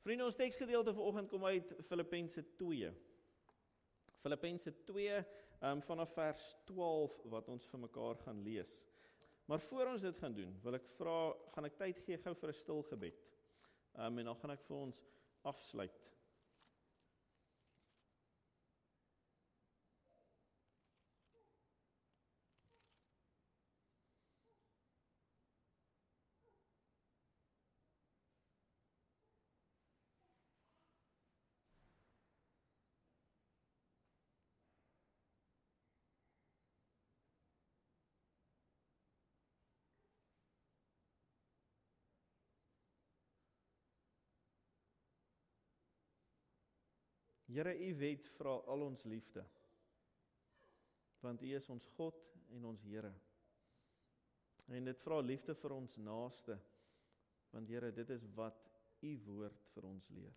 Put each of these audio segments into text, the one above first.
Vriende, ons teksgedeelte vanoggend kom uit Filippense 2. Filippense 2 um, vanaf vers 12 wat ons vir mekaar gaan lees. Maar voor ons dit gaan doen, wil ek vra, gaan ek tyd gee gou vir 'n stil gebed. Um, en dan gaan ek vir ons afsluit. Here, U wet vra al ons liefde. Want U is ons God en ons Here. En dit vra liefde vir ons naaste. Want Here, dit is wat U woord vir ons leer.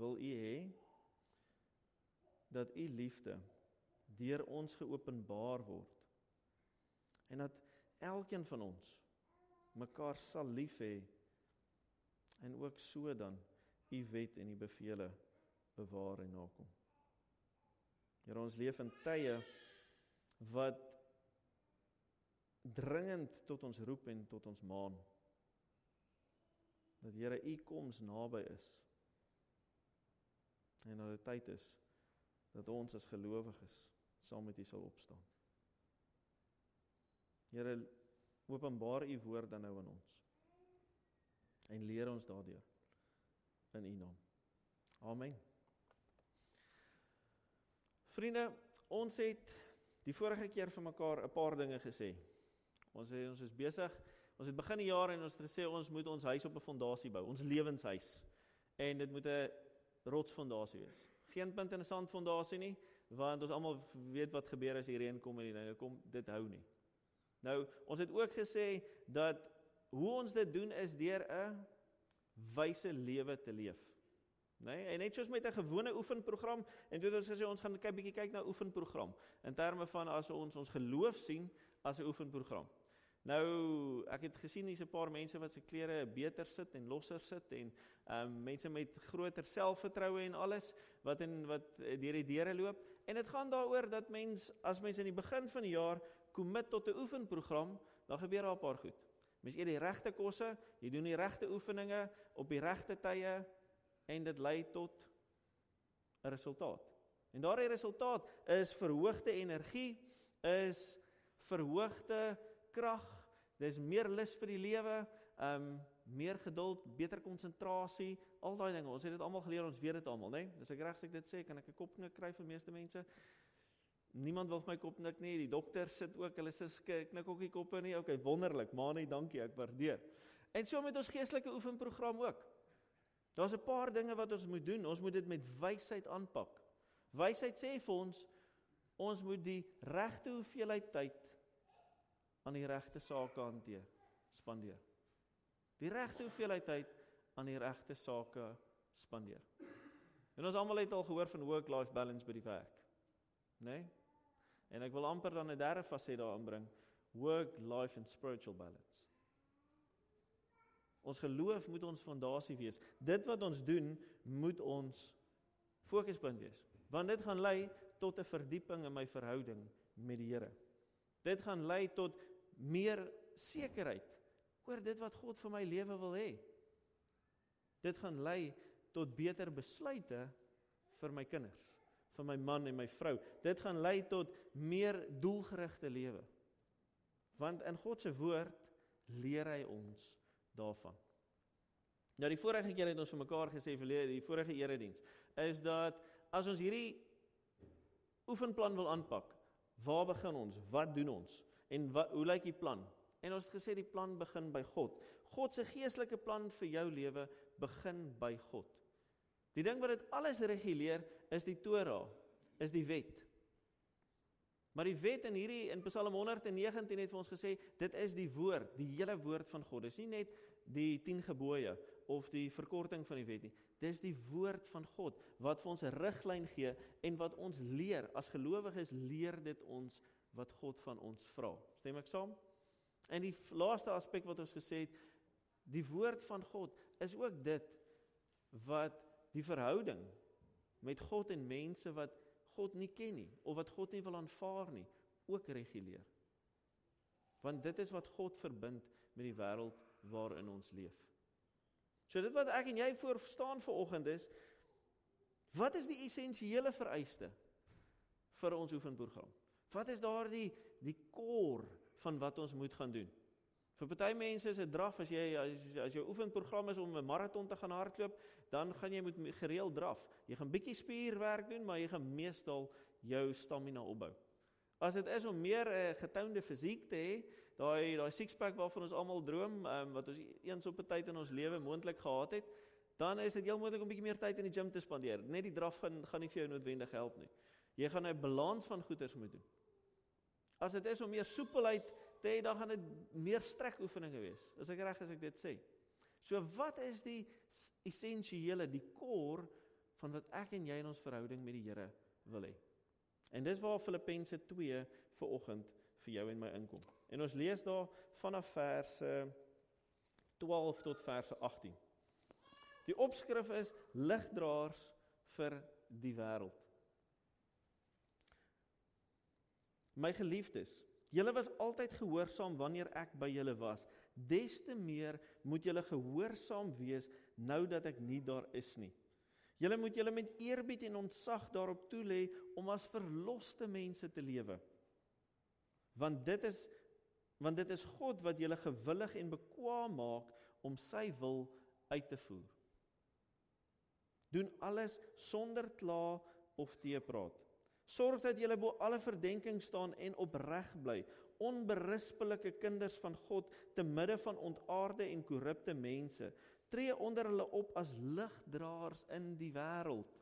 Wil U hê dat U liefde deur ons geopenbaar word en dat elkeen van ons mekaar sal lief hê en ook so dan u wet en u beveel bewaar en nakom. Here ons leef in tye wat dringend tot ons roep en tot ons maan. Dat Here u koms naby is. En dat dit tyd is dat ons as gelowiges saam met u sal opstaan. Here openbaar u woord dan nou aan ons. En leer ons daardeur in U naam. Amen. Vriende, ons het die vorige keer vir mekaar 'n paar dinge gesê. Ons sê ons is besig. Ons het begin die jaar en ons het gesê ons moet ons huis op 'n fondasie bou, ons lewenshuis. En dit moet 'n rotsfondasie wees. Geen punt in 'n sandfondasie nie, want ons almal weet wat gebeur as die reën kom en die dinge kom, dit hou nie. Nou, ons het ook gesê dat hoe ons dit doen is deur 'n wyse lewe te leef. Né? Nee, en net soos met 'n gewone oefenprogram en dit ons gesê ons gaan kyk bietjie kyk na oefenprogram in terme van as ons ons geloof sien as 'n oefenprogram. Nou, ek het gesien hier's 'n paar mense wat se klere beter sit en losser sit en ehm um, mense met groter selfvertroue en alles wat in wat deur die deure loop en dit gaan daaroor dat mens as mens in die begin van die jaar commit tot 'n oefenprogram, dan gebeur daar 'n paar goed. Mens eet die regte kosse, jy doen die regte oefeninge op die regte tye en dit lei tot 'n resultaat. En daardie resultaat is verhoogde energie, is verhoogde krag, dis meer lus vir die lewe, um meer geduld, beter konsentrasie, al daai dinge. Ons het dit almal geleer, ons weet dit almal, né? Nee? Dis ek reg as ek dit sê, kan ek 'n kopknik kry vir meeste mense? Niemand wil vir my kop nik nie. Die dokter sit ook, hulle sê knik ook nie koppe nie. Okay, wonderlik. Maanie, dankie. Ek waardeer. En so met ons geestelike oefenprogram ook. Daar's 'n paar dinge wat ons moet doen. Ons moet dit met wysheid aanpak. Wysheid sê vir ons ons moet die regte hoeveelheid tyd aan die regte sake hanteer, spandeer. Die regte hoeveelheid tyd aan die regte sake spandeer. En ons almal het al gehoor van work-life balance by die werk. Né? Nee? En ek wil amper dan 'n derde faset daarin bring, work, life and spiritual balance. Ons geloof moet ons fondasie wees. Dit wat ons doen, moet ons fokuspunt wees. Want dit gaan lei tot 'n verdieping in my verhouding met die Here. Dit gaan lei tot meer sekerheid oor dit wat God vir my lewe wil hê. Dit gaan lei tot beter besluite vir my kinders vir my man en my vrou. Dit gaan lei tot meer doelgerigte lewe. Want in God se woord leer hy ons daarvan. Nou die vorige keer het ons vir mekaar gesê vir die vorige erediens is dat as ons hierdie oefenplan wil aanpak, waar begin ons? Wat doen ons? En wat hoe lyk die plan? En ons het gesê die plan begin by God. God se geestelike plan vir jou lewe begin by God. Die ding wat dit alles reguleer is die Torah, is die wet. Maar die wet in hierdie in Psalm 119 het vir ons gesê dit is die woord, die hele woord van God. Dis nie net die 10 gebooie of die verkorting van die wet nie. Dis die woord van God wat vir ons 'n riglyn gee en wat ons leer as gelowiges leer dit ons wat God van ons vra. Stem ek saam? En die laaste aspek wat ons gesê het Die woord van God is ook dit wat die verhouding met God en mense wat God nie ken nie of wat God nie wil aanvaar nie, ook reguleer. Want dit is wat God verbind met die wêreld waarin ons leef. So dit wat ek en jy voor staan vir oggend is wat is die essensiële vereiste vir ons oefenprogram? Wat is daardie die core van wat ons moet gaan doen? Vir party mense is dit draf as jy as, as jou oefenprogram is om 'n maraton te gaan hardloop, dan gaan jy moet gereeld draf. Jy gaan bietjie spierwerk doen, maar jy gaan meestal jou stamina opbou. As dit is om meer 'n uh, eh, getounde fisiek te hê, daai daai six-pack waarvan ons almal droom, um, wat ons eens op 'n tyd in ons lewe moontlik gehad het, dan is dit heel moontlik om bietjie meer tyd in die gym te spandeer. Net die draf gaan gaan nie vir jou noodwendig help nie. Jy gaan 'n balans van goeders moet doen. As dit is om meer soepelheid te hê, dan gaan dit meer strek oefeninge wees. Is ek reg as ek dit sê? So wat is die essensiële, die core van wat ek en jy in ons verhouding met die Here wil hê? En dis waar Filippense 2 vir oggend vir jou en my inkom. En ons lees daar vanaf verse 12 tot verse 18. Die opskrif is ligdraers vir die wêreld. My geliefdes, julle was altyd gehoorsaam wanneer ek by julle was. Des te meer moet julle gehoorsaam wees nou dat ek nie daar is nie. Julle moet julle met eerbied en ontzag daarop toelê om as verloste mense te lewe. Want dit is want dit is God wat julle gewillig en bekwaam maak om sy wil uit te voer. Doen alles sonder kla of teepraat. Sorg dat jy bo alle verdenking staan en opreg bly, onberispelike kinders van God te midde van ontaarde en korrupte mense. Tree onder hulle op as ligdraers in die wêreld.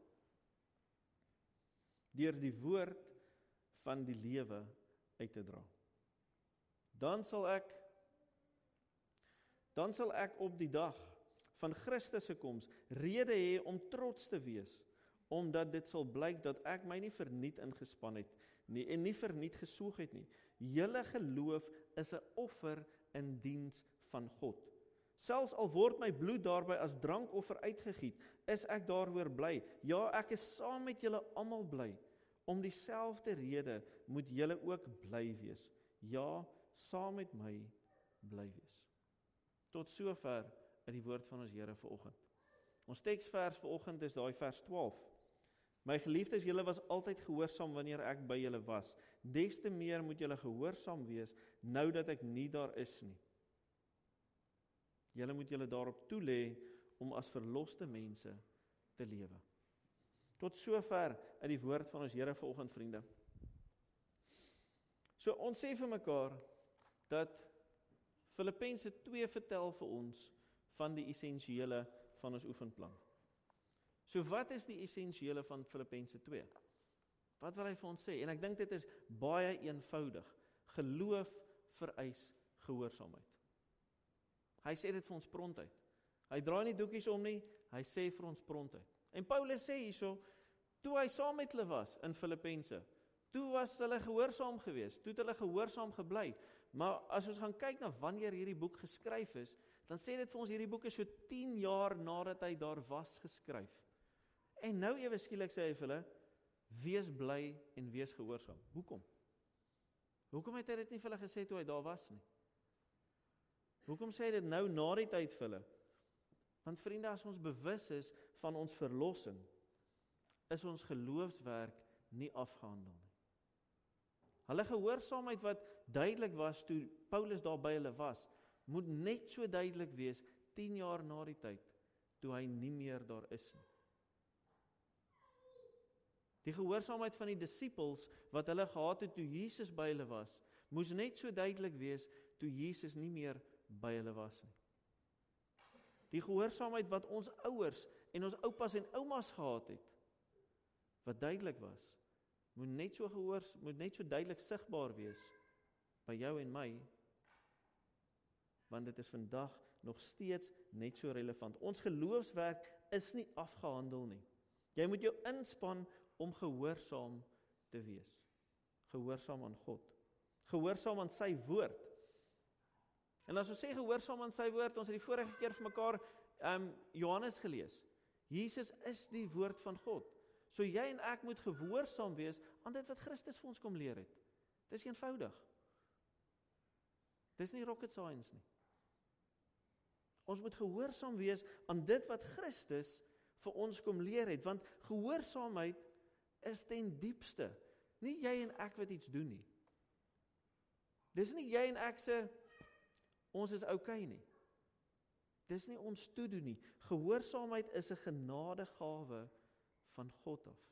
Deur die woord van die lewe uit te dra. Dan sal ek dan sal ek op die dag van Christus se koms rede hê om trots te wees omdat dit sal blyk dat ek my nie verniet ingespan het nie en nie verniet gesoeg het nie. Julle geloof is 'n offer in diens van God. Selfs al word my bloed daarby as drankoffer uitgegiet, is ek daaroor bly. Ja, ek is saam met julle almal bly. Om dieselfde rede moet julle ook bly wees. Ja, saam met my bly wees. Tot sover uit die woord van ons Here vir oggend. Ons teksvers vir oggend is daai vers 12. My geliefdes, julle was altyd gehoorsaam wanneer ek by julle was. Des te meer moet julle gehoorsaam wees nou dat ek nie daar is nie. Julle moet julle daarop toelê om as verloste mense te lewe. Tot sover uit die woord van ons Here vanoggend vriende. So ons sê vir mekaar dat Filippense 2 vertel vir ons van die essensiële van ons oefenplan. So wat is die essensiële van Filippense 2? Wat wil hy vir ons sê? En ek dink dit is baie eenvoudig. Geloof vereis gehoorsaamheid. Hy sê dit vir ons prontuit. Hy draai nie doekies om nie, hy sê vir ons prontuit. En Paulus sê hierso, toe hy saam met hulle was in Filippense, toe was hulle gehoorsaam geweest, toe het hulle gehoorsaam gebly. Maar as ons gaan kyk na wanneer hierdie boek geskryf is, dan sê dit vir ons hierdie boek is so 10 jaar nadat hy daar was geskryf. En nou ewe skielik sê hy vir hulle: "Wees bly en wees gehoorsaam." Hoekom? Hoekom het hy dit nie vir hulle gesê toe hy daar was nie? Hoekom sê hy dit nou na die tyd vir hulle? Want vriende, as ons bewus is van ons verlossing, is ons geloofswerk nie afgehandel nie. Hulle gehoorsaamheid wat duidelik was toe Paulus daar by hulle was, moet net so duidelik wees 10 jaar na die tyd toe hy nie meer daar is nie. Die gehoorsaamheid van die disippels wat hulle gehad het toe Jesus by hulle was, moes net so duidelik wees toe Jesus nie meer by hulle was nie. Die gehoorsaamheid wat ons ouers en ons oupas en oumas gehad het wat duidelik was, moet net so gehoors moet net so duidelik sigbaar wees by jou en my want dit is vandag nog steeds net so relevant. Ons geloofswerk is nie afgehandel nie. Jy moet jou inspann om gehoorsaam te wees. Gehoorsaam aan God. Gehoorsaam aan sy woord. En as ons sê gehoorsaam aan sy woord, ons het die vorige keer vir mekaar ehm um, Johannes gelees. Jesus is die woord van God. So jy en ek moet gehoorsaam wees aan dit wat Christus vir ons kom leer het. Dis eenvoudig. Dis nie rocket science nie. Ons moet gehoorsaam wees aan dit wat Christus vir ons kom leer het, want gehoorsaamheid is ten diepste nie jy en ek wat iets doen nie. Dis nie jy en ek se ons is oukei okay nie. Dis nie ons toe doen nie. Gehoorsaamheid is 'n genadegawe van God af.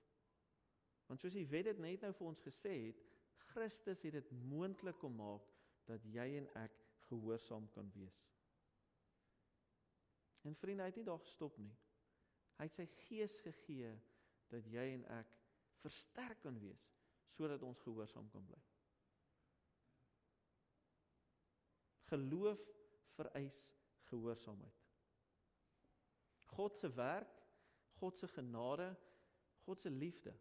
Want soos die wet dit net nou vir ons gesê het, Christus het dit moontlik kom maak dat jy en ek gehoorsaam kan wees. En vriende, hy het nie daar gestop nie. Hy het sy gees gegee dat jy en ek versterk kan wees sodat ons gehoorsaam kan bly. Geloof vereis gehoorsaamheid. God se werk, God se genade, God se liefde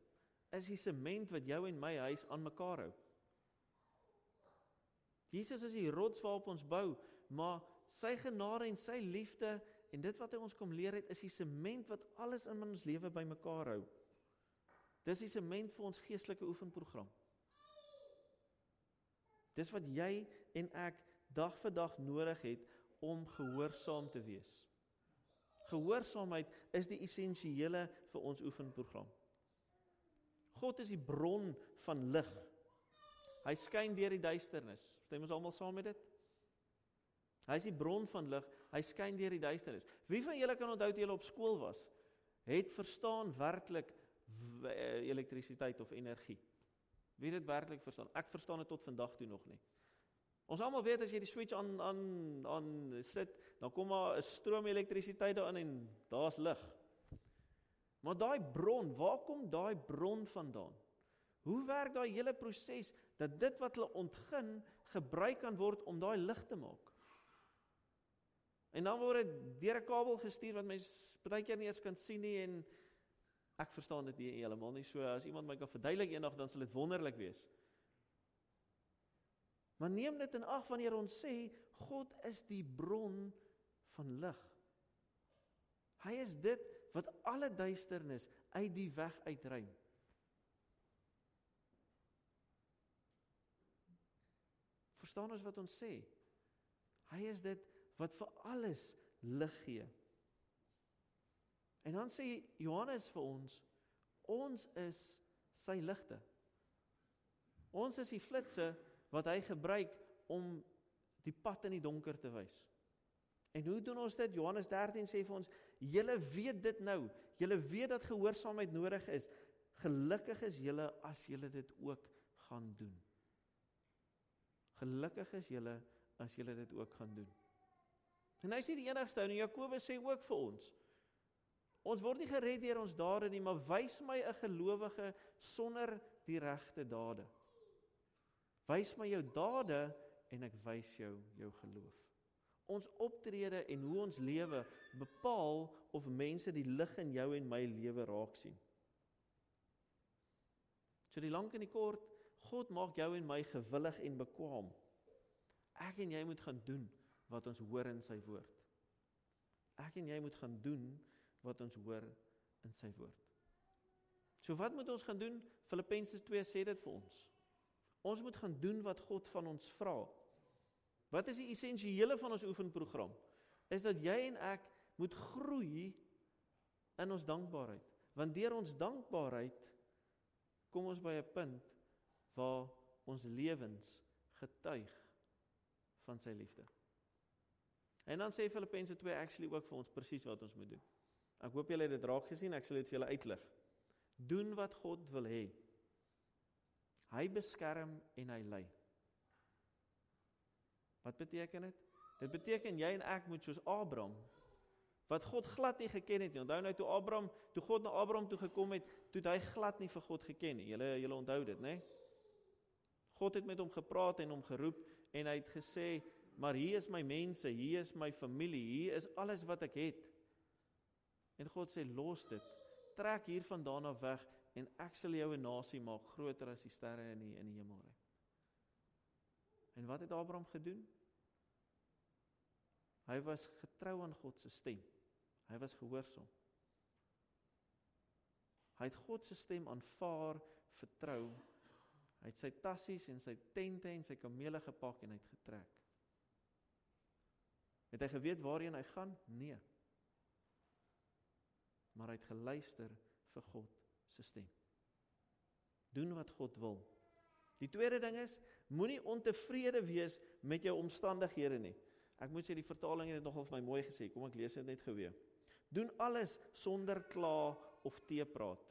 is die sement wat jou en my huis aan mekaar hou. Jesus is die rots waarop ons bou, maar sy genade en sy liefde en dit wat hy ons kom leer het is die sement wat alles in ons lewe bymekaar hou. Dis die sement vir ons geestelike oefenprogram. Dis wat jy en ek dag vir dag nodig het om gehoorsaam te wees. Gehoorsaamheid is die essensiële vir ons oefenprogram. God is die bron van lig. Hy skyn deur die duisternis. Stem ons almal saam met dit? Hy is die bron van lig. Hy skyn deur die duisternis. Wie van julle kan onthou toe julle op skool was, het verstaan werklik elektrisiteit of energie? Wie dit werklik verstaan? Ek verstaan dit tot vandag toe nog nie. Ons almal weet as jy die switch aan aan aan sit, dan kom maar 'n stroom elektrisiteit daarin en daar's lig. Maar daai bron, waar kom daai bron vandaan? Hoe werk daai hele proses dat dit wat hulle ontgin gebruik kan word om daai lig te maak? En dan word dit deur 'n kabel gestuur wat mens baie keer nie eens kan sien nie en ek verstaan dit nie heeltemal nie. So as iemand my kan verduidelik eendag dan sal dit wonderlik wees. Maar neem dit in ag wanneer ons sê God is die bron van lig. Hy is dit wat alle duisternis uit die weg uitruim. Verstaan ons wat ons sê? Hy is dit wat vir alles lig gee. En dan sê Johannes vir ons, ons is sy ligte. Ons is die flitsse wat hy gebruik om die pad in die donker te wys. En hoe doen ons dit? Johannes 13 sê vir ons, julle weet dit nou. Julle weet dat gehoorsaamheid nodig is. Gelukkig is julle as julle dit ook gaan doen. Gelukkig is julle as julle dit ook gaan doen. En hy sê die enigste ou, Jakobus sê ook vir ons. Ons word nie gered deur ons dade nie, maar wys my 'n gelowige sonder die regte dade. Wys my jou dade en ek wys jou jou geloof. Ons optrede en hoe ons lewe bepaal of mense die lig in jou en my lewe raak sien. So die lank en die kort, God maak jou en my gewillig en bekwam. Ek en jy moet gaan doen wat ons hoor in sy woord. Ek en jy moet gaan doen wat ons hoor in sy woord. So wat moet ons gaan doen? Filippense 2 sê dit vir ons. Ons moet gaan doen wat God van ons vra. Wat is die essensiële van ons oefenprogram? Is dat jy en ek moet groei in ons dankbaarheid. Want deur ons dankbaarheid kom ons by 'n punt waar ons lewens getuig van sy liefde. En dan sê Filippense 2 actually ook vir ons presies wat ons moet doen. Ek hoop julle het dit raak gesien, ek sal dit vir julle uitlig. Doen wat God wil hê. Hy beskerm en hy lei. Wat beteken dit? Dit beteken jy en ek moet soos Abraham wat God glad nie geken het nie. Onthou nou toe Abraham, toe God na Abraham toe gekom het, toe hy glad nie vir God geken nie. Julle julle onthou dit, né? God het met hom gepraat en hom geroep en hy het gesê, "Maar hier is my mense, hier is my familie, hier is alles wat ek het." En God sê, "Los dit. Trek hiervandaan af weg en ek sal jou 'n nasie maak groter as die sterre in die in die hemel." En wat het Abraham gedoen? Hy was getrou aan God se stem. Hy was gehoorsaam. Hy het God se stem aanvaar, vertrou. Hy het sy tassies en sy tente en sy kamele gepak en hy het getrek. Het hy geweet waarheen hy gaan? Nee. Maar hy het geluister vir God se stem. Doen wat God wil. Die tweede ding is moenie ontevrede wees met jou omstandighede nie. Ek moet sê die vertaling het dit nogal vir my mooi gesê. Kom ek lees dit net geweer. Doen alles sonder kla of teepraat.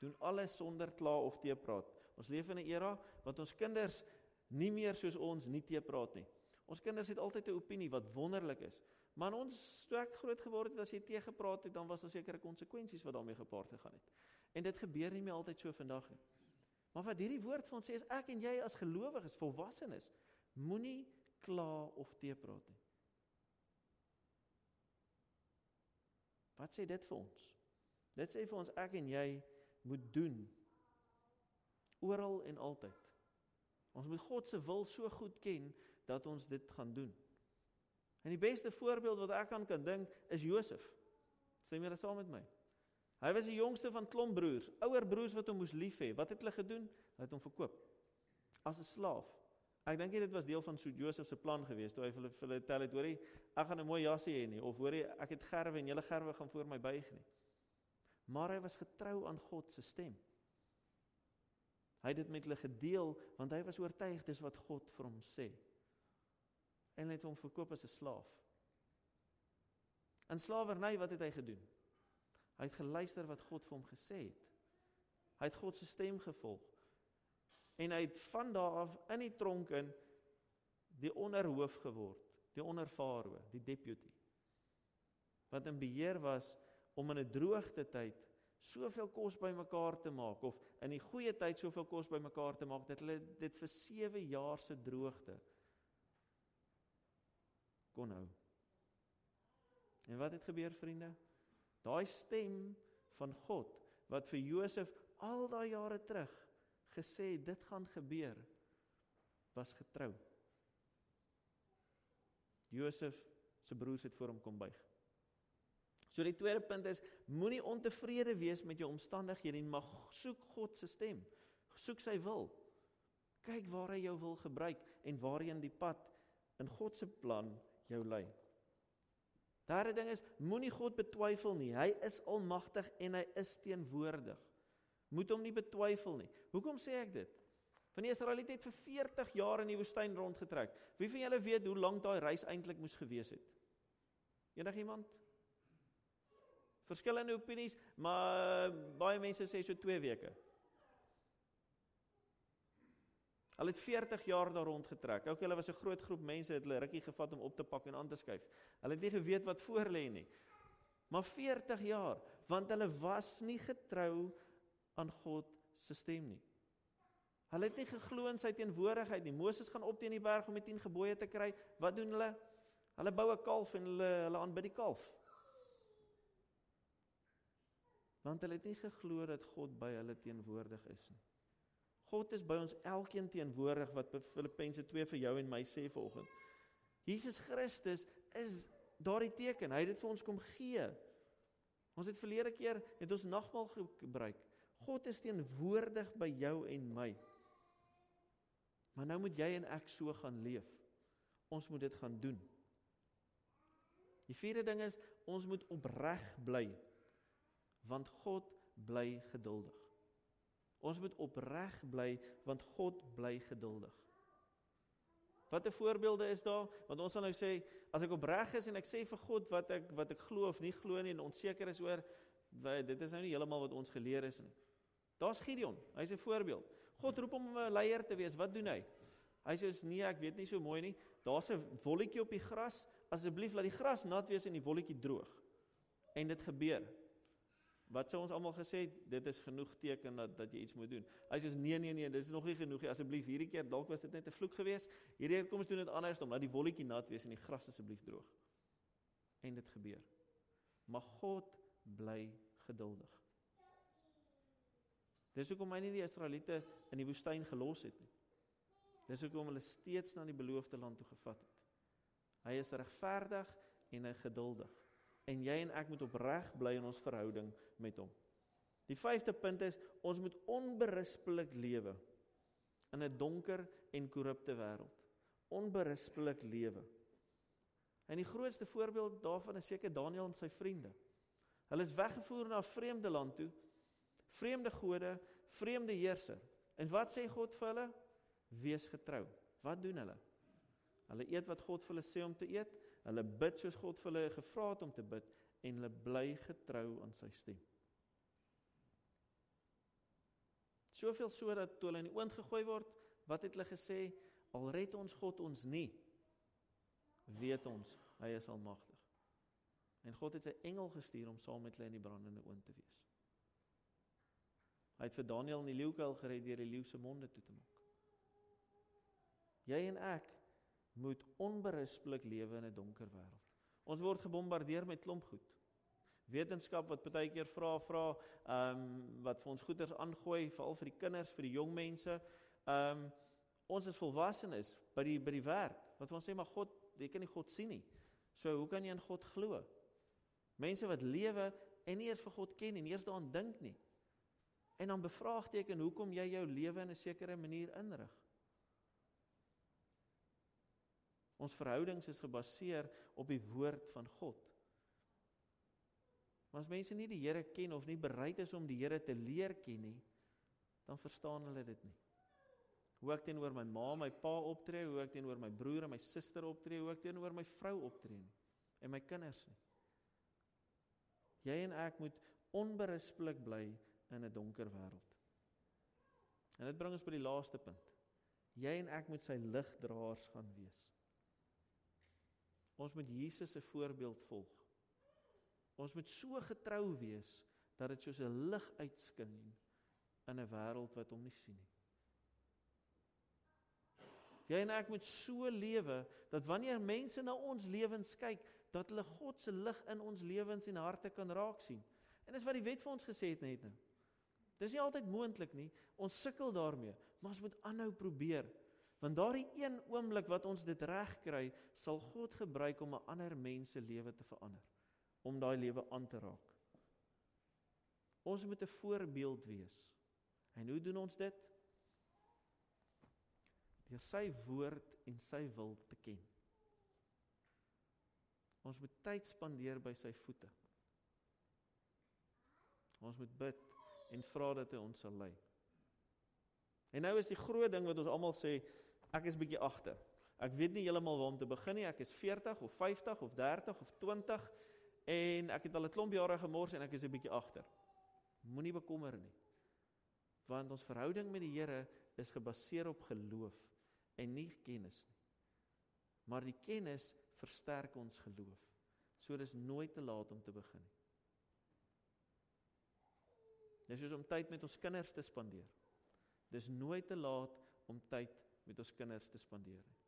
Doen alles sonder kla of teepraat. Ons leef in 'n era wat ons kinders nie meer soos ons nie teepraat nie. Ons kinders het altyd 'n opinie wat wonderlik is. Maar ons toe ek groot geword het as jy teë gepraat het, dan was daar sekere konsekwensies wat daarmee gepaard gegaan het. En dit gebeur nie meer altyd so vandag nie. Maar wat hierdie woord vir ons sê is ek en jy as gelowiges, volwassenes, moenie kla of teepraat nie. Wat sê dit vir ons? Dit sê vir ons ek en jy moet doen oral en altyd. Ons moet God se wil so goed ken dat ons dit gaan doen. En die beste voorbeeld wat ek aan kan dink is Josef. Stem jy saam met my? Hy was die jongste van klomp broers, ouer broers wat hom moes lief hê. Wat het hulle gedoen? Hulle het hom verkoop as 'n slaaf. Ek dink dit was deel van so Josef se plan geweest toe hy vir hulle vir hulle tel het, hoorie, ek gaan 'n mooi jasie hê nie of hoorie, ek het gerwe en julle gerwe gaan voor my buig nie. Maar hy was getrou aan God se stem. Hy het dit met hulle gedeel want hy was oortuig dis wat God vir hom sê. En hy het hom verkoop as 'n slaaf. In slawerny wat het hy gedoen? Hy het geluister wat God vir hom gesê het. Hy het God se stem gevolg en hy het van daar af in die tronk in die onderhoof geword, die onderfarao, die deputy. Wat in beheer was om in 'n droogte tyd soveel kos bymekaar te maak of in die goeie tyd soveel kos bymekaar te maak dat hulle dit vir 7 jaar se droogte kon hou. En wat het gebeur vriende? Daai stem van God wat vir Josef al daai jare terug gesê dit gaan gebeur was getrou. Josef se broers het voor hom kom buig. So die tweede punt is moenie ontevrede wees met jou omstandighede nie, maar soek God se stem. Soek sy wil. Kyk waar hy jou wil gebruik en waarheen die pad in God se plan jou lei. Derde ding is moenie God betwyfel nie. Hy is almagtig en hy is teenwoordig. Moet hom nie betwyfel nie. Hoekom sê ek dit? Van die Israeliete het vir 40 jaar in die woestyn rondgetrek. Wie van julle weet hoe lank daai reis eintlik moes gewees het? Enigiemand? Verskillende opinies, maar baie mense sê so 2 weke. Hulle het 40 jaar daar rondgetrek. Ook hulle was 'n groot groep mense, het hulle rukkie gevat om op te pak en aan te skuif. Hulle het nie geweet wat voor lê nie. Maar 40 jaar, want hulle was nie getrou aan God se stem nie. Hulle het nie geglo in sy teenwoordigheid nie. Moses gaan op teen die berg om die 10 gebooie te kry. Wat doen hulle? Hulle bou 'n kalf en hulle hulle aanbid die kalf. Want hulle het nie geglo dat God by hulle teenwoordig is nie. God is by ons elkeen teenwoordig wat Filippense 2 vir jou en my sê vanoggend. Jesus Christus is daardie teken. Hy het dit vir ons kom gee. Ons het verlede keer het ons nagmaal gebruik. God is teenwoordig by jou en my. Maar nou moet jy en ek so gaan leef. Ons moet dit gaan doen. Die vierde ding is ons moet opreg bly want God bly geduldig. Ons moet opreg bly want God bly geduldig. Watter voorbeelde is daar? Want ons sal nou sê as ek opreg is en ek sê vir God wat ek wat ek glo of nie glo nie en onseker is oor dit is nou nie heeltemal wat ons geleer is nie. Daar's Gideon. Hy's 'n voorbeeld. God roep hom om 'n leier te wees. Wat doen hy? Hy sê nee, ek weet nie so mooi nie. Daar's 'n wolletjie op die gras. Asseblief laat die gras nat wees en die wolletjie droog. En dit gebeur. Wat sou ons almal gesê het, dit is genoeg teken dat dat jy iets moet doen. Hy sê nee nee nee, dit is nog nie genoeg nie. Asseblief hierdie keer dalk was dit net 'n vloek geweest. Hierdie keer kom ons doen dit anders, laat die wolletjie nat wees en die gras asseblief droog. En dit gebeur. Maar God bly geduldig. Dis hoekom hy nie die Israeliete in die woestyn gelos het nie. Dis hoekom hulle steeds na die beloofde land toe gevat het. Hy is regverdig en hy geduldig. En jy en ek moet opreg bly in ons verhouding met hom. Die vyfde punt is ons moet onberispelik lewe in 'n donker en korrupte wêreld. Onberispelik lewe. En die grootste voorbeeld daarvan is seker Daniël en sy vriende. Hulle is weggevoer na 'n vreemde land toe. Vreemde gode, vreemde heerser. En wat sê God vir hulle? Wees getrou. Wat doen hulle? Hulle eet wat God vir hulle sê om te eet. Hulle bid soos God vir hulle gevra het om te bid en hulle bly getrou aan sy stem. Soveel so dat toe hulle in die oond gegooi word, wat het hulle gesê? Al red ons God ons nie, weet ons hy is almagtig. En God het sy engel gestuur om saam met hulle in die brandende oond te wees. Hy het vir Daniël in die leeukuil gered deur die leeu se monde toe te maak. Jy en ek moet onberispelik lewe in 'n donker wêreld. Ons word gebombardeer met klomp goed. Wetenskap wat baie keer vra vra ehm um, wat vir ons goeders aangooi veral vir die kinders, vir die jong mense. Ehm um, ons is volwassenes by die by die werk wat ons sê maar God, jy kan nie God sien nie. So hoe kan jy in God glo? Mense wat lewe en nie eers vir God ken nie, nie eers daaraan dink nie. En dan bevraagteken hoekom jy jou lewe in 'n sekere manier inrig. Ons verhoudings is gebaseer op die woord van God. Maar as mense nie die Here ken of nie bereid is om die Here te leer ken nie, dan verstaan hulle dit nie. Hoe ek teenoor my ma, my pa optree, hoe ek teenoor my broer en my suster optree, hoe ek teenoor my vrou optree nie en my kinders nie. Jy en ek moet onberispelik bly in 'n donker wêreld. En dit bring ons by die laaste punt. Jy en ek moet sy ligdraers gaan wees. Ons moet Jesus se voorbeeld volg. Ons moet so getrou wees dat dit soos 'n lig uitskyn in 'n wêreld wat hom nie sien nie. Jy en ek moet so lewe dat wanneer mense na ons lewens kyk, dat hulle God se lig in ons lewens en harte kan raak sien. En dis wat die wet vir ons gesê het net nou. Dis nie altyd moontlik nie. Ons sukkel daarmee, maar ons moet aanhou probeer. Want daardie een oomblik wat ons dit reg kry, sal God gebruik om 'n ander mens se lewe te verander, om daai lewe aan te raak. Ons moet 'n voorbeeld wees. En hoe doen ons dit? Deur sy woord en sy wil te ken. Ons moet tyd spandeer by sy voete. Ons moet bid en vra dat hy ons sal lei. En nou is die groot ding wat ons almal sê, ek is bietjie agter. Ek weet nie heeltemal waar om te begin nie. Ek is 40 of 50 of 30 of 20 en ek het al 'n klomp jare gemors en ek is 'n bietjie agter. Moenie bekommer nie. Want ons verhouding met die Here is gebaseer op geloof en nie kennis nie. Maar die kennis versterk ons geloof. So dis nooit te laat om te begin nie. Dis soos om tyd met ons kinders te spandeer. Dis nooit te laat om tyd met ons kinders te spandeer nie.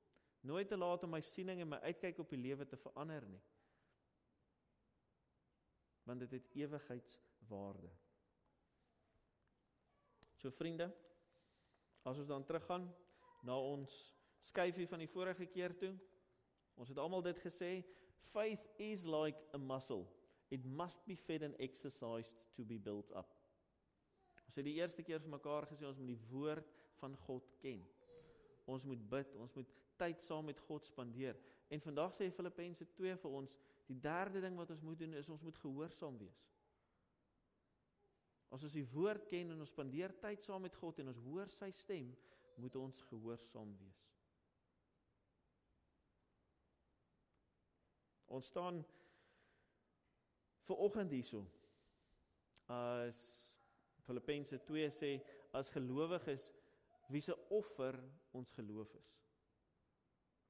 Nooit te laat om my siening en my uitkyk op die lewe te verander nie. Want dit het ewigheidswaarde. So vriende, as ons dan teruggaan na ons skyfie van die vorige keer toe. Ons het almal dit gesê, faith is like a muscle. It must be fed and exercised to be built up. Ons het die eerste keer vir mekaar gesê ons moet die woord van God ken. Ons moet bid, ons moet tyd saam met God spandeer. En vandag sê Filippense 2 vir ons, die derde ding wat ons moet doen is ons moet gehoorsaam wees. As ons die woord ken en ons spandeer tyd saam met God en ons hoor sy stem, moet ons gehoorsaam wees. Ons staan ver oggend hierso. As Filippense 2 sê as gelowiges wie se offer ons geloof is.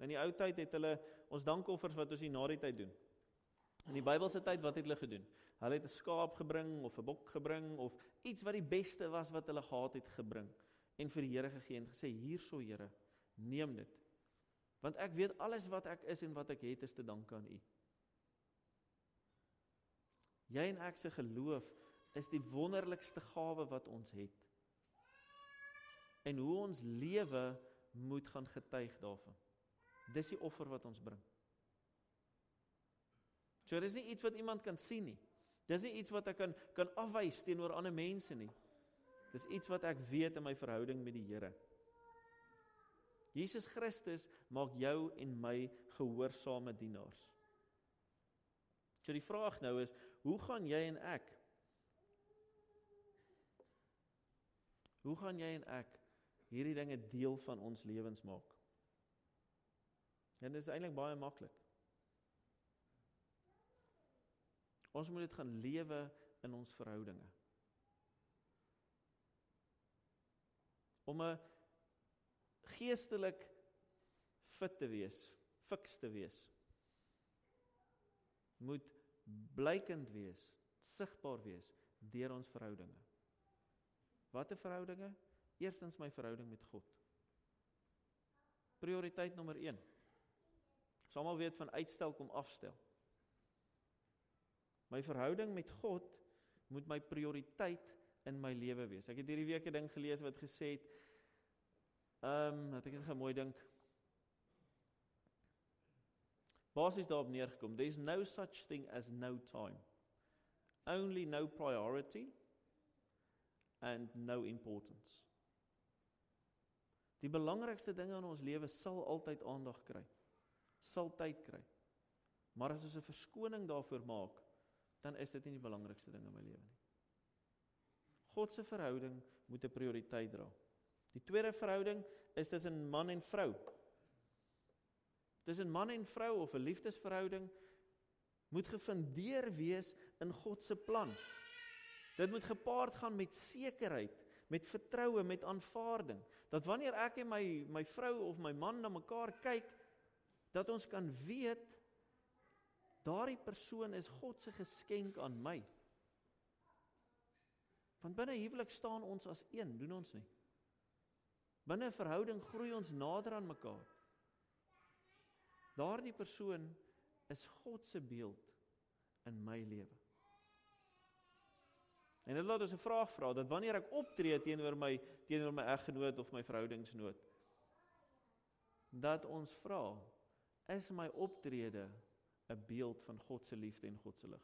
In die ou tyd het hulle ons dankoffers wat ons hier na die tyd doen. In die Bybelse tyd wat het hulle gedoen? Hulle het 'n skaap gebring of 'n bok gebring of iets wat die beste was wat hulle gehad het gebring en vir die Here gegee en gesê hierso Here, neem dit. Want ek weet alles wat ek is en wat ek het is te danke aan U. Jy en ek se geloof is die wonderlikste gawe wat ons het en hoe ons lewe moet gaan getuig daarvan. Dis die offer wat ons bring. So dis nie iets wat iemand kan sien nie. Dis nie iets wat ek kan kan afwys teenoor ander mense nie. Dis iets wat ek weet in my verhouding met die Here. Jesus Christus maak jou en my gehoorsame dienaars. So die vraag nou is, hoe gaan jy en ek Hoe gaan jy en ek hierdie dinge deel van ons lewens maak? En dit is eintlik baie maklik. Ons moet dit gaan lewe in ons verhoudinge. Om 'n geestelik fit te wees, fiks te wees. Moet blykend wees, sigbaar wees deur ons verhoudinge. Watter verhoudinge? Eerstens my verhouding met God. Prioriteit nommer 1. Sommige weet van uitstel kom afstel. My verhouding met God moet my prioriteit in my lewe wees. Ek het hierdie week 'n ding gelees wat gesê het ehm um, dat ek net 'n mooi dink. Basies daarop neergekom. There's no such thing as no time. Only no priority and no importance. Die belangrikste dinge in ons lewe sal altyd aandag kry. Sal tyd kry. Maar as ons 'n verskoning daarvoor maak, dan is dit nie die belangrikste ding in my lewe nie. God se verhouding moet 'n prioriteit dra. Die tweede verhouding is tussen man en vrou. Tussen man en vrou of 'n liefdesverhouding moet gefundeer wees in God se plan. Dit moet gepaard gaan met sekerheid, met vertroue, met aanvaarding. Dat wanneer ek en my my vrou of my man na mekaar kyk, dat ons kan weet daardie persoon is God se geskenk aan my. Want binne huwelik staan ons as een, doen ons nie? Binne 'n verhouding groei ons nader aan mekaar. Daardie persoon is God se beeld in my lewe. En dit laat ons 'n vraag vra dat wanneer ek optree teenoor my teenoor my eggenoot of my verhoudingsnoot dat ons vra is my optrede 'n beeld van God se liefde en God se lig.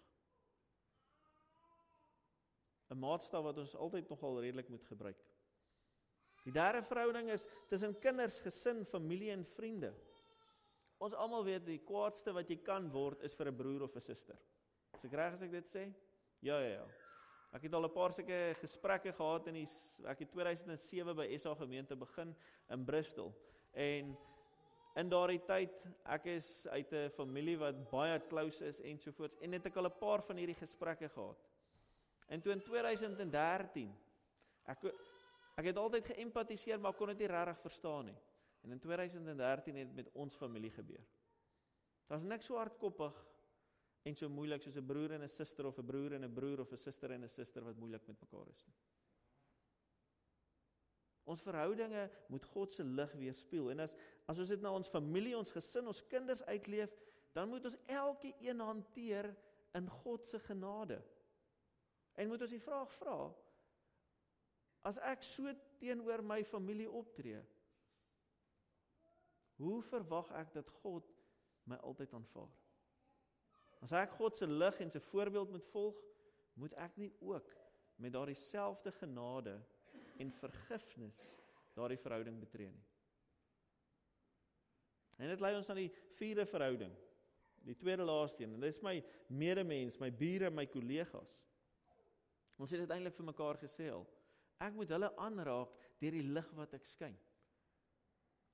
'n Maatstaf wat ons altyd nogal redelik moet gebruik. Die derde verhouding is tussen kinders, gesin, familie en vriende. Ons almal weet die kwaadste wat jy kan word is vir 'n broer of 'n suster. Is ek reg as ek dit sê? Ja ja ja. Ek het al 'n paar sulke gesprekke gehad in die ek het 2007 by SA gemeente begin in Bristol. En in daardie tyd, ek is uit 'n familie wat baie close is en so voorts en het ek al 'n paar van hierdie gesprekke gehad. En toe in 2013 ek ek het altyd geëmpatiseer maar kon dit nie regtig verstaan nie. En in 2013 het dit met ons familie gebeur. Daar's niks so hardkoppig en so moeilik soos 'n broer en 'n suster of 'n broer en 'n broer of 'n suster en 'n suster wat moeilik met mekaar is nie. Ons verhoudinge moet God se lig weerspieël en as as ons dit na ons familie, ons gesin, ons kinders uitleef, dan moet ons elke een hanteer in God se genade. En moet ons die vraag vra: As ek so teenoor my familie optree, hoe verwag ek dat God my altyd aanvaar? As ek God se lig en sy voorbeeld moet volg, moet ek nie ook met daardie selfde genade en vergifnis daardie verhouding betree nie. En dit lei ons aan die vierde verhouding. Die tweede laaste een, en dit is my medemens, my bure, my kollegas. Ons het dit eintlik vir mekaar gesê al. Ek moet hulle aanraak deur die lig wat ek skyn.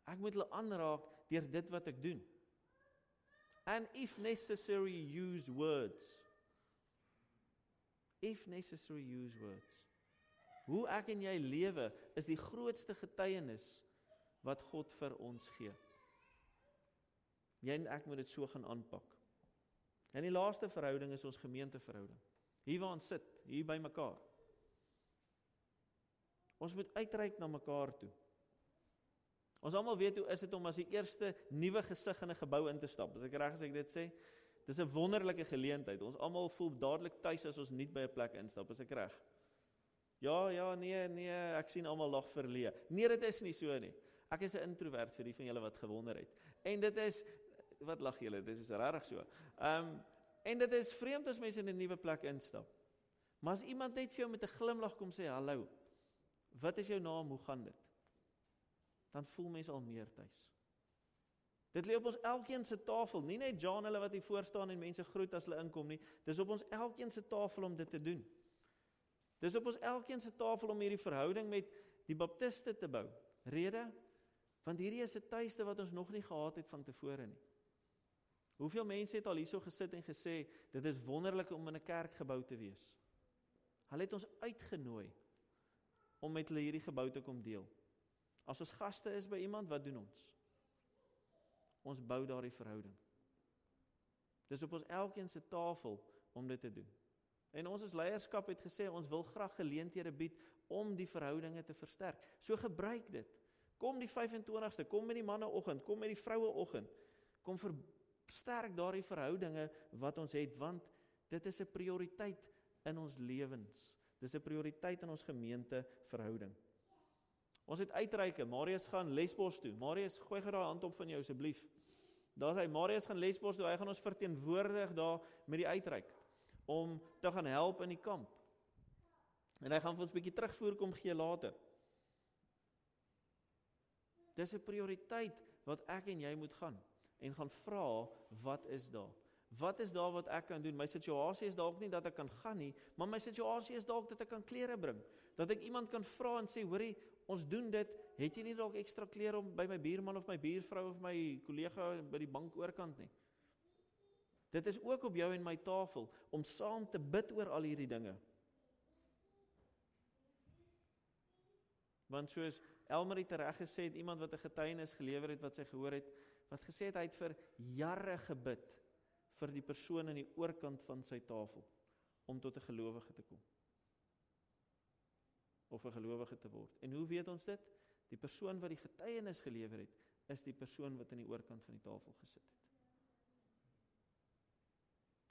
Ek moet hulle aanraak deur dit wat ek doen and if necessary use words. If necessary use words. Hoe ek en jy lewe is die grootste getuienis wat God vir ons gee. Jy en ek moet dit so gaan aanpak. En die laaste verhouding is ons gemeenteverhouding. Hier waar ons sit hier by mekaar. Ons moet uitreik na mekaar toe Ons almal weet hoe is dit om as die eerste nuwe gesig in 'n gebou in te stap. As ek reg as ek dit sê, dis 'n wonderlike geleentheid. Ons almal voel dadelik tuis as ons nie by 'n plek instap. As ek reg. Ja, ja, nee, nee, ek sien almal lag verleë. Nee, dit is nie so nie. Ek is 'n introwert vir die van julle wat gewonder het. En dit is wat lag julle? Dit is regtig so. Ehm um, En dit is vreemd as mense in 'n nuwe plek instap. Maar as iemand net vir jou met 'n glimlag kom sê hallo, wat is jou naam, hoe gaan dit? Dan voel mense al meer tuis. Dit lê op ons elkeen se tafel, nie net Jan hulle wat hier voor staan en mense groet as hulle inkom nie. Dis op ons elkeen se tafel om dit te doen. Dis op ons elkeen se tafel om hierdie verhouding met die baptiste te bou. Rede want hierdie is 'n tuiste wat ons nog nie gehad het van tevore nie. Hoeveel mense het al hierso gesit en gesê dit is wonderlik om in 'n kerk gebou te wees. Hulle het ons uitgenooi om met hulle hierdie gebou te kom deel. As ons gaste is by iemand, wat doen ons? Ons bou daardie verhouding. Dis op ons elkeen se tafel om dit te doen. En ons as leierskap het gesê ons wil graag geleenthede bied om die verhoudinge te versterk. So gebruik dit. Kom die 25ste, kom met die manne oggend, kom met die vroue oggend. Kom versterk daardie verhoudinge wat ons het want dit is 'n prioriteit in ons lewens. Dis 'n prioriteit in ons gemeente verhouding. Ons het uitreike. Marius gaan Lesbos toe. Marius, gooi gou daai hand op van jou asseblief. Daar's hy. Marius gaan Lesbos toe. Hy gaan ons verteenwoordig daar met die uitreik om te gaan help in die kamp. En hy gaan vir ons 'n bietjie terugvoer kom gee later. Dis 'n prioriteit wat ek en jy moet gaan en gaan vra wat is daar? Wat is daar wat ek kan doen? My situasie is dalk nie dat ek kan gaan nie, maar my situasie is dalk dat ek kan klere bring. Dat ek iemand kan vra en sê, "Hoerie, ons doen dit. Het jy nie dalk ekstra klere om by my buurman of my buurvrou of my kollega by die bank oorkant nie?" Dit is ook op jou en my tafel om saam te bid oor al hierdie dinge. Want soos Elmer het reg gesê het iemand wat 'n getuienis gelewer het wat sy gehoor het, wat gesê het hy het vir jare gebid vir die persoon aan die oorkant van sy tafel om tot 'n gelowige te kom. Of 'n gelowige te word. En hoe weet ons dit? Die persoon wat die getuienis gelewer het, is die persoon wat aan die oorkant van die tafel gesit het.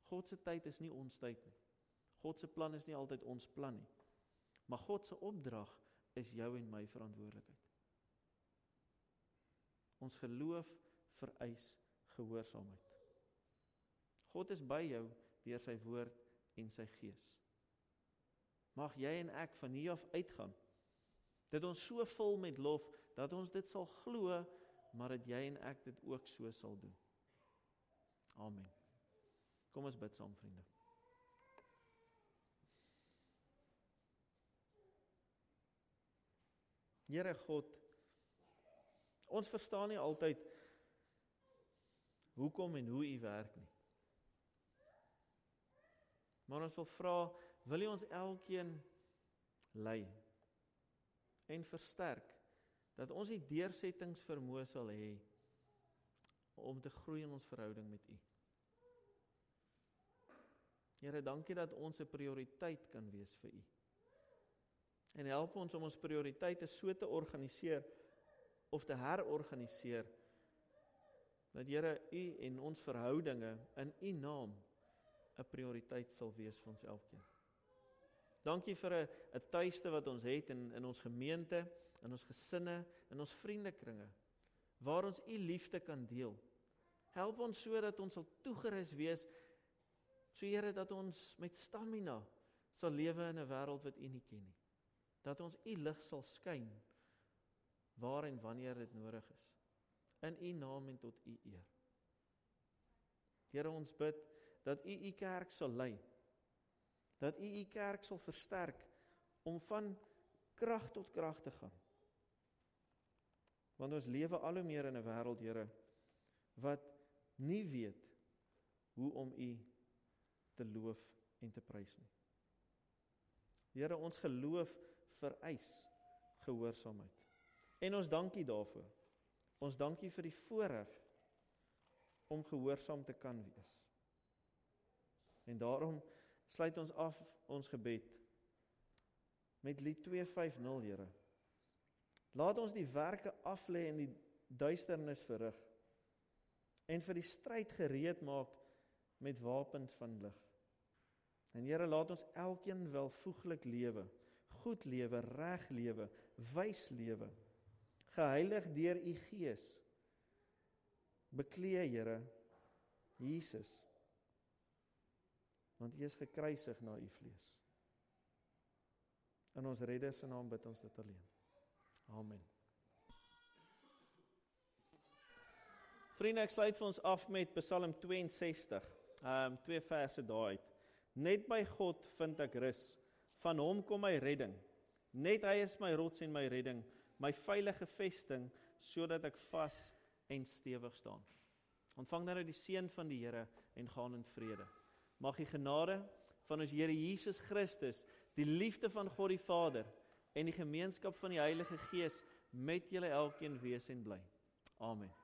God se tyd is nie ons tyd nie. God se plan is nie altyd ons plan nie. Maar God se opdrag is jou en my verantwoordelikheid. Ons geloof vereis gehoorsaamheid. God is by jou deur sy woord en sy gees. Mag jy en ek van hier af uitgaan dat ons so vol met lof dat ons dit sal glo, maar dat jy en ek dit ook so sal doen. Amen. Kom ons bid saam, vriende. Here God, ons verstaan nie altyd hoekom en hoe U werk nie. Maar ons wil vra, wil U ons elkeen lei en versterk dat ons die deursettingsvermoë sal hê om te groei in ons verhouding met U. Here, dankie dat ons 'n prioriteit kan wees vir U. En help ons om ons prioriteite so te organiseer of te herorganiseer dat Here U en ons verhoudinge in U naam 'n prioriteit sal wees vir ons elkeen. Dankie vir 'n 'n tuiste wat ons het in in ons gemeente, in ons gesinne, in ons vriendekringe waar ons U liefde kan deel. Help ons sodat ons sal toegerus wees So Here dat ons met stamina sal lewe in 'n wêreld wat U nie ken nie. Dat ons U lig sal skyn waar en wanneer dit nodig is. In U naam en tot U eer. Here ons bid dat U U kerk sal lei. Dat U U kerk sal versterk om van krag tot krag te gaan. Want ons lewe al hoe meer in 'n wêreld, Here, wat nie weet hoe om U te loof en te prys nie. Here, ons geloof vereis gehoorsaamheid. En ons dankie daarvoor. Ons dankie vir die voorreg om gehoorsaam te kan wees. En daarom sluit ons af ons gebed met lied 250, Here. Laat ons die werke af lê en die duisternis verrig en vir die stryd gereed maak met wapens van lig. En Here, laat ons elkeen welvoeglik lewe, goed lewe, reg lewe, wys lewe, geheilig deur u Gees. Beklee, Here, Jesus want U is gekruisig na U vlees. In ons Redder se naam bid ons dit alleen. Amen. Vriende, ek sluit vir ons af met Psalm 62. Ehm um, twee verse daai uit. Net by God vind ek rus. Van hom kom my redding. Net hy is my rots en my redding, my veilige vesting sodat ek vas en stewig staan. Ontvang nou die seën van die Here en gaan in vrede. Mag die genade van ons Here Jesus Christus, die liefde van God die Vader en die gemeenskap van die Heilige Gees met julle elkeen wees en bly. Amen.